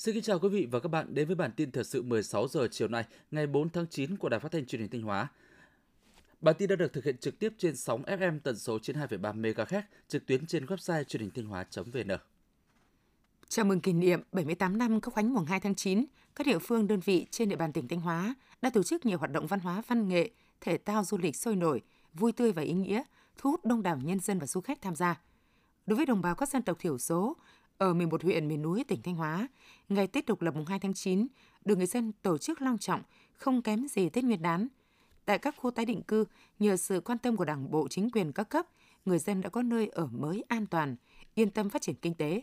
Xin kính chào quý vị và các bạn đến với bản tin thời sự 16 giờ chiều nay, ngày 4 tháng 9 của Đài Phát thanh Truyền hình Thanh Hóa. Bản tin đã được thực hiện trực tiếp trên sóng FM tần số 92,3 MHz, trực tuyến trên website truyền hình thanh hóa.vn. Chào mừng kỷ niệm 78 năm Quốc khánh mùng 2 tháng 9, các địa phương đơn vị trên địa bàn tỉnh Thanh Hóa đã tổ chức nhiều hoạt động văn hóa, văn nghệ, thể thao du lịch sôi nổi, vui tươi và ý nghĩa, thu hút đông đảo nhân dân và du khách tham gia. Đối với đồng bào các dân tộc thiểu số, ở 11 huyện miền núi tỉnh Thanh Hóa, ngày Tết độc lập mùng 2 tháng 9 được người dân tổ chức long trọng, không kém gì Tết Nguyên đán. Tại các khu tái định cư, nhờ sự quan tâm của Đảng bộ chính quyền các cấp, người dân đã có nơi ở mới an toàn, yên tâm phát triển kinh tế.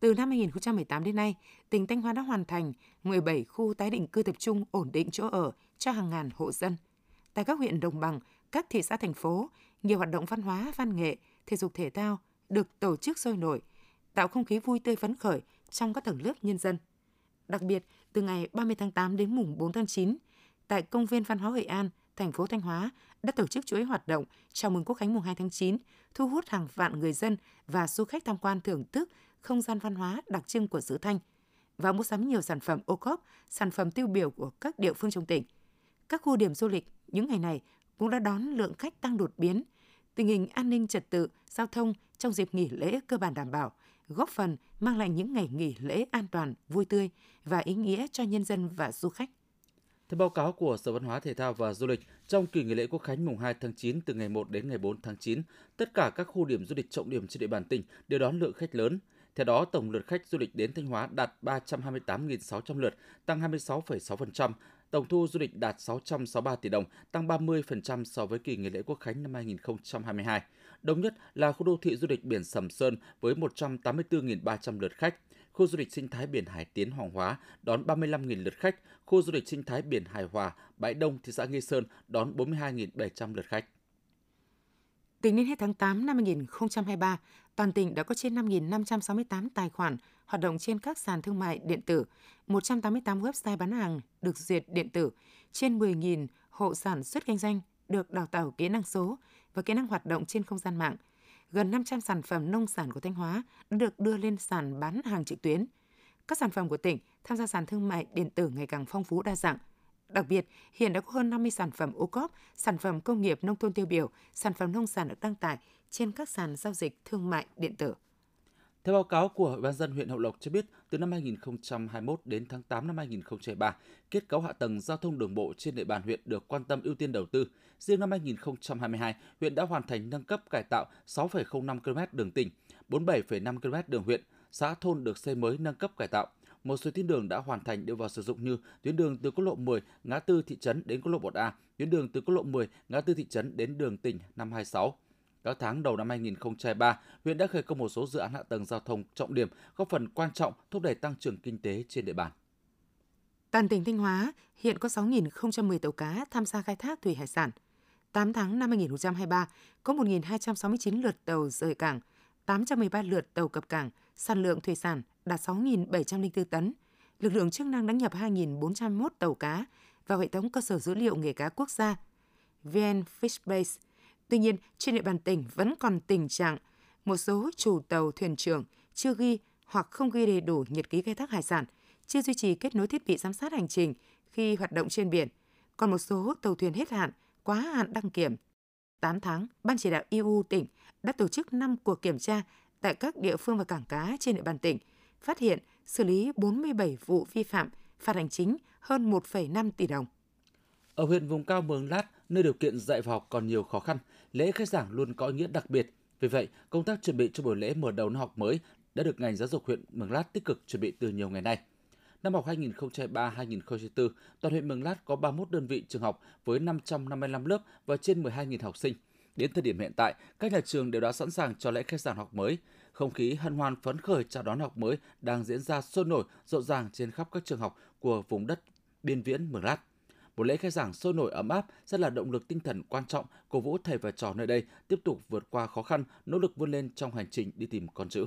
Từ năm 2018 đến nay, tỉnh Thanh Hóa đã hoàn thành 17 khu tái định cư tập trung ổn định chỗ ở cho hàng ngàn hộ dân. Tại các huyện đồng bằng, các thị xã thành phố, nhiều hoạt động văn hóa, văn nghệ, thể dục thể thao được tổ chức sôi nổi, tạo không khí vui tươi phấn khởi trong các tầng lớp nhân dân. Đặc biệt, từ ngày 30 tháng 8 đến mùng 4 tháng 9, tại Công viên Văn hóa Hội An, thành phố Thanh Hóa đã tổ chức chuỗi hoạt động chào mừng Quốc khánh mùng 2 tháng 9, thu hút hàng vạn người dân và du khách tham quan thưởng thức không gian văn hóa đặc trưng của xứ Thanh và mua sắm nhiều sản phẩm ô cốp, sản phẩm tiêu biểu của các địa phương trong tỉnh. Các khu điểm du lịch những ngày này cũng đã đón lượng khách tăng đột biến. Tình hình an ninh trật tự, giao thông trong dịp nghỉ lễ cơ bản đảm bảo, góp phần mang lại những ngày nghỉ lễ an toàn, vui tươi và ý nghĩa cho nhân dân và du khách. Theo báo cáo của Sở Văn hóa Thể thao và Du lịch, trong kỳ nghỉ lễ Quốc khánh mùng 2 tháng 9 từ ngày 1 đến ngày 4 tháng 9, tất cả các khu điểm du lịch trọng điểm trên địa bàn tỉnh đều đón lượng khách lớn. Theo đó, tổng lượt khách du lịch đến Thanh Hóa đạt 328.600 lượt, tăng 26,6%, tổng thu du lịch đạt 663 tỷ đồng, tăng 30% so với kỳ nghỉ lễ Quốc khánh năm 2022. Đông nhất là khu đô thị du lịch biển Sầm Sơn với 184.300 lượt khách, khu du lịch sinh thái biển Hải Tiến Hoàng Hóa đón 35.000 lượt khách, khu du lịch sinh thái biển Hải Hòa, Bãi Đông, thị xã Nghi Sơn đón 42.700 lượt khách. Tính đến hết tháng 8 năm 2023, toàn tỉnh đã có trên 5.568 tài khoản hoạt động trên các sàn thương mại điện tử, 188 website bán hàng được duyệt điện tử, trên 10.000 hộ sản xuất kinh doanh được đào tạo kỹ năng số và kỹ năng hoạt động trên không gian mạng. Gần 500 sản phẩm nông sản của Thanh Hóa đã được đưa lên sàn bán hàng trực tuyến. Các sản phẩm của tỉnh tham gia sàn thương mại điện tử ngày càng phong phú đa dạng. Đặc biệt, hiện đã có hơn 50 sản phẩm ô cốp, sản phẩm công nghiệp nông thôn tiêu biểu, sản phẩm nông sản được đăng tải trên các sàn giao dịch thương mại điện tử. Theo báo cáo của Ủy ban dân huyện Hậu Lộc cho biết, từ năm 2021 đến tháng 8 năm 2023, kết cấu hạ tầng giao thông đường bộ trên địa bàn huyện được quan tâm ưu tiên đầu tư. Riêng năm 2022, huyện đã hoàn thành nâng cấp cải tạo 6,05 km đường tỉnh, 47,5 km đường huyện, xã thôn được xây mới nâng cấp cải tạo. Một số tuyến đường đã hoàn thành đưa vào sử dụng như tuyến đường từ quốc lộ 10 ngã tư thị trấn đến quốc lộ 1A, tuyến đường từ quốc lộ 10 ngã tư thị trấn đến đường tỉnh 526 các tháng đầu năm 2023, huyện đã khởi công một số dự án hạ tầng giao thông trọng điểm, góp phần quan trọng thúc đẩy tăng trưởng kinh tế trên địa bàn. Toàn tỉnh Thanh Hóa hiện có 6.010 tàu cá tham gia khai thác thủy hải sản. 8 tháng năm 2023 có 1.269 lượt tàu rời cảng, 813 lượt tàu cập cảng, sản lượng thủy sản đạt 6.704 tấn. Lực lượng chức năng đã nhập 2.401 tàu cá vào hệ thống cơ sở dữ liệu nghề cá quốc gia VN Fishbase Tuy nhiên, trên địa bàn tỉnh vẫn còn tình trạng một số chủ tàu thuyền trưởng chưa ghi hoặc không ghi đầy đủ nhật ký khai thác hải sản, chưa duy trì kết nối thiết bị giám sát hành trình khi hoạt động trên biển. Còn một số tàu thuyền hết hạn, quá hạn đăng kiểm. 8 tháng, Ban chỉ đạo EU tỉnh đã tổ chức 5 cuộc kiểm tra tại các địa phương và cảng cá trên địa bàn tỉnh, phát hiện xử lý 47 vụ vi phạm, phạt hành chính hơn 1,5 tỷ đồng. Ở huyện vùng cao Mường Lát, nơi điều kiện dạy và học còn nhiều khó khăn, lễ khai giảng luôn có ý nghĩa đặc biệt. Vì vậy, công tác chuẩn bị cho buổi lễ mở đầu năm học mới đã được ngành giáo dục huyện Mường Lát tích cực chuẩn bị từ nhiều ngày nay. Năm học 2023-2024, toàn huyện Mường Lát có 31 đơn vị trường học với 555 lớp và trên 12.000 học sinh. Đến thời điểm hiện tại, các nhà trường đều đã sẵn sàng cho lễ khai giảng học mới. Không khí hân hoan phấn khởi chào đón học mới đang diễn ra sôi nổi, rộn ràng trên khắp các trường học của vùng đất biên viễn Mường Lát. Một lễ khai giảng sôi nổi ấm áp sẽ là động lực tinh thần quan trọng cổ vũ thầy và trò nơi đây tiếp tục vượt qua khó khăn, nỗ lực vươn lên trong hành trình đi tìm con chữ.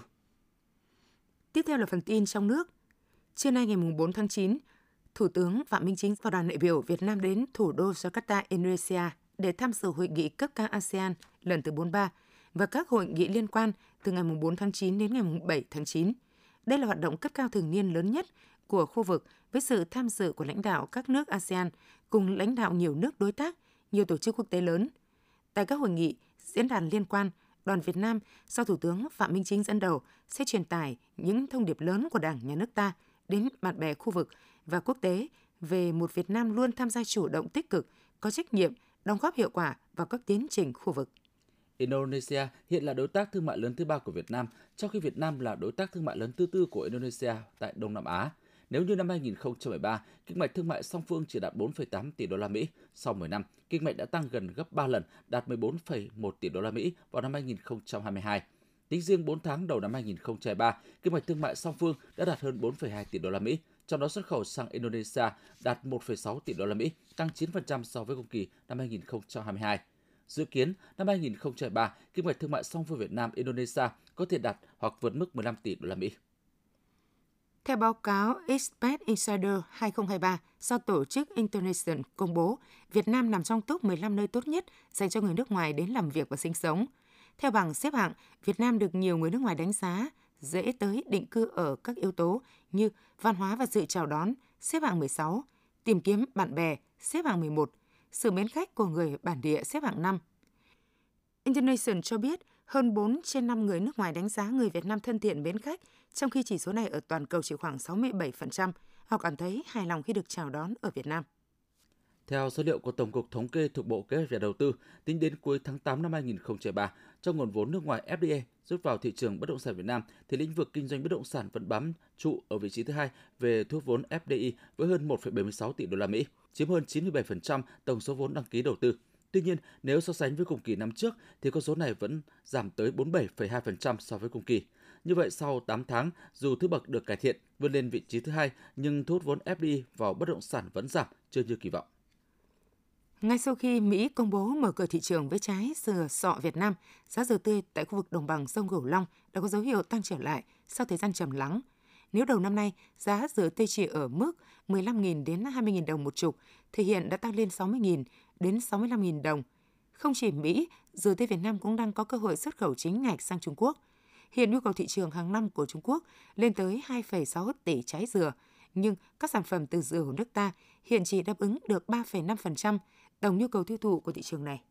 Tiếp theo là phần tin trong nước. Trưa nay ngày 4 tháng 9, Thủ tướng Phạm Minh Chính và đoàn đại biểu Việt Nam đến thủ đô Jakarta, Indonesia để tham dự hội nghị cấp cao ASEAN lần thứ 43 và các hội nghị liên quan từ ngày 4 tháng 9 đến ngày 7 tháng 9. Đây là hoạt động cấp cao thường niên lớn nhất của khu vực với sự tham dự của lãnh đạo các nước ASEAN cùng lãnh đạo nhiều nước đối tác, nhiều tổ chức quốc tế lớn. Tại các hội nghị, diễn đàn liên quan, đoàn Việt Nam do Thủ tướng Phạm Minh Chính dẫn đầu sẽ truyền tải những thông điệp lớn của Đảng, Nhà nước ta đến bạn bè khu vực và quốc tế về một Việt Nam luôn tham gia chủ động tích cực, có trách nhiệm, đóng góp hiệu quả vào các tiến trình khu vực. Indonesia hiện là đối tác thương mại lớn thứ ba của Việt Nam, trong khi Việt Nam là đối tác thương mại lớn thứ tư của Indonesia tại Đông Nam Á. Nếu như năm 2013, kinh mạch thương mại song phương chỉ đạt 4,8 tỷ đô la Mỹ, sau 10 năm, kinh mạch đã tăng gần gấp 3 lần, đạt 14,1 tỷ đô la Mỹ vào năm 2022. Tính riêng 4 tháng đầu năm 2023, kinh mạch thương mại song phương đã đạt hơn 4,2 tỷ đô la Mỹ, trong đó xuất khẩu sang Indonesia đạt 1,6 tỷ đô la Mỹ, tăng 9% so với cùng kỳ năm 2022. Dự kiến năm 2023, kinh mạch thương mại song phương Việt Nam Indonesia có thể đạt hoặc vượt mức 15 tỷ đô la Mỹ. Theo báo cáo Expat Insider 2023 do tổ chức International công bố, Việt Nam nằm trong top 15 nơi tốt nhất dành cho người nước ngoài đến làm việc và sinh sống. Theo bảng xếp hạng, Việt Nam được nhiều người nước ngoài đánh giá dễ tới định cư ở các yếu tố như văn hóa và sự chào đón, xếp hạng 16, tìm kiếm bạn bè, xếp hạng 11, sự mến khách của người bản địa xếp hạng 5. International cho biết hơn 4 trên 5 người nước ngoài đánh giá người Việt Nam thân thiện mến khách, trong khi chỉ số này ở toàn cầu chỉ khoảng 67%. Họ cảm thấy hài lòng khi được chào đón ở Việt Nam. Theo số liệu của Tổng cục Thống kê thuộc Bộ Kế hoạch và Đầu tư, tính đến cuối tháng 8 năm 2023, trong nguồn vốn nước ngoài FDI rút vào thị trường bất động sản Việt Nam, thì lĩnh vực kinh doanh bất động sản vẫn bám trụ ở vị trí thứ hai về thu hút vốn FDI với hơn 1,76 tỷ đô la Mỹ, chiếm hơn 97% tổng số vốn đăng ký đầu tư. Tuy nhiên, nếu so sánh với cùng kỳ năm trước thì con số này vẫn giảm tới 47,2% so với cùng kỳ. Như vậy, sau 8 tháng, dù thứ bậc được cải thiện, vươn lên vị trí thứ hai, nhưng thu hút vốn FDI vào bất động sản vẫn giảm, chưa như kỳ vọng. Ngay sau khi Mỹ công bố mở cửa thị trường với trái dừa sọ Việt Nam, giá dừa tươi tại khu vực đồng bằng sông Cửu Long đã có dấu hiệu tăng trở lại sau thời gian trầm lắng. Nếu đầu năm nay giá dừa tây chỉ ở mức 15.000 đến 20.000 đồng một chục, thì hiện đã tăng lên 60.000 đến 65.000 đồng. Không chỉ Mỹ, dừa tây Việt Nam cũng đang có cơ hội xuất khẩu chính ngạch sang Trung Quốc. Hiện nhu cầu thị trường hàng năm của Trung Quốc lên tới 2,6 tỷ trái dừa, nhưng các sản phẩm từ dừa của nước ta hiện chỉ đáp ứng được 3,5% tổng nhu cầu tiêu thụ của thị trường này.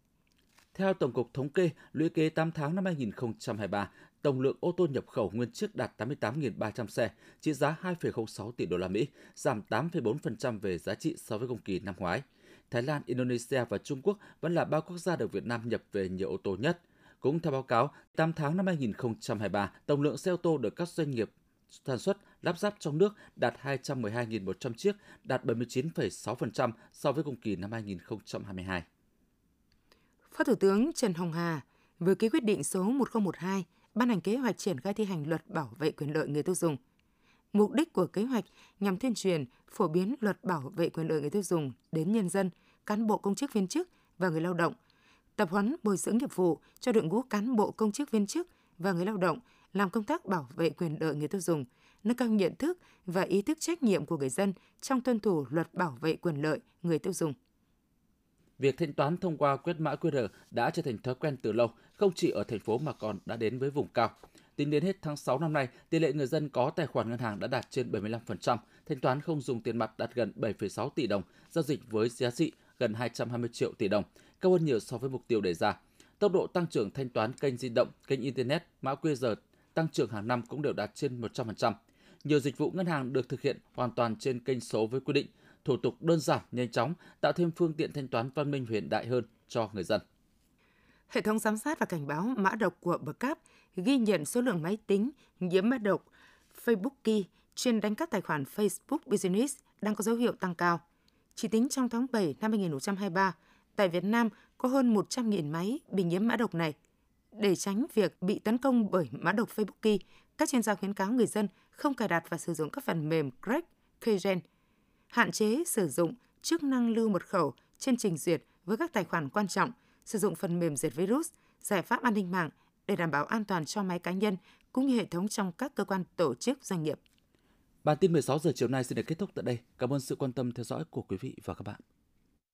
Theo Tổng cục Thống kê, lũy kế 8 tháng năm 2023, tổng lượng ô tô nhập khẩu nguyên chiếc đạt 88.300 xe, trị giá 2,06 tỷ đô la Mỹ, giảm 8,4% về giá trị so với cùng kỳ năm ngoái. Thái Lan, Indonesia và Trung Quốc vẫn là ba quốc gia được Việt Nam nhập về nhiều ô tô nhất. Cũng theo báo cáo, 8 tháng năm 2023, tổng lượng xe ô tô được các doanh nghiệp sản xuất lắp ráp trong nước đạt 212.100 chiếc, đạt 79,6% so với cùng kỳ năm 2022. Phó Thủ tướng Trần Hồng Hà vừa ký quyết định số 1012 ban hành kế hoạch triển khai thi hành luật bảo vệ quyền lợi người tiêu dùng. Mục đích của kế hoạch nhằm tuyên truyền, phổ biến luật bảo vệ quyền lợi người tiêu dùng đến nhân dân, cán bộ công chức viên chức và người lao động, tập huấn bồi dưỡng nghiệp vụ cho đội ngũ cán bộ công chức viên chức và người lao động làm công tác bảo vệ quyền lợi người tiêu dùng, nâng cao nhận thức và ý thức trách nhiệm của người dân trong tuân thủ luật bảo vệ quyền lợi người tiêu dùng. Việc thanh toán thông qua quét mã QR đã trở thành thói quen từ lâu, không chỉ ở thành phố mà còn đã đến với vùng cao. Tính đến hết tháng 6 năm nay, tỷ lệ người dân có tài khoản ngân hàng đã đạt trên 75%, thanh toán không dùng tiền mặt đạt gần 7,6 tỷ đồng, giao dịch với giá trị gần 220 triệu tỷ đồng, cao hơn nhiều so với mục tiêu đề ra. Tốc độ tăng trưởng thanh toán kênh di động, kênh Internet, mã QR tăng trưởng hàng năm cũng đều đạt trên 100%. Nhiều dịch vụ ngân hàng được thực hiện hoàn toàn trên kênh số với quy định, thủ tục đơn giản, nhanh chóng, tạo thêm phương tiện thanh toán văn minh hiện đại hơn cho người dân. Hệ thống giám sát và cảnh báo mã độc của Bcap ghi nhận số lượng máy tính nhiễm mã độc Facebook Key trên đánh các tài khoản Facebook Business đang có dấu hiệu tăng cao. Chỉ tính trong tháng 7 năm 2023, tại Việt Nam có hơn 100.000 máy bị nhiễm mã độc này. Để tránh việc bị tấn công bởi mã độc Facebook Key, các chuyên gia khuyến cáo người dân không cài đặt và sử dụng các phần mềm crack, keygen, hạn chế sử dụng chức năng lưu mật khẩu trên trình duyệt với các tài khoản quan trọng, sử dụng phần mềm diệt virus, giải pháp an ninh mạng để đảm bảo an toàn cho máy cá nhân cũng như hệ thống trong các cơ quan tổ chức doanh nghiệp. Bản tin 16 giờ chiều nay xin được kết thúc tại đây. Cảm ơn sự quan tâm theo dõi của quý vị và các bạn.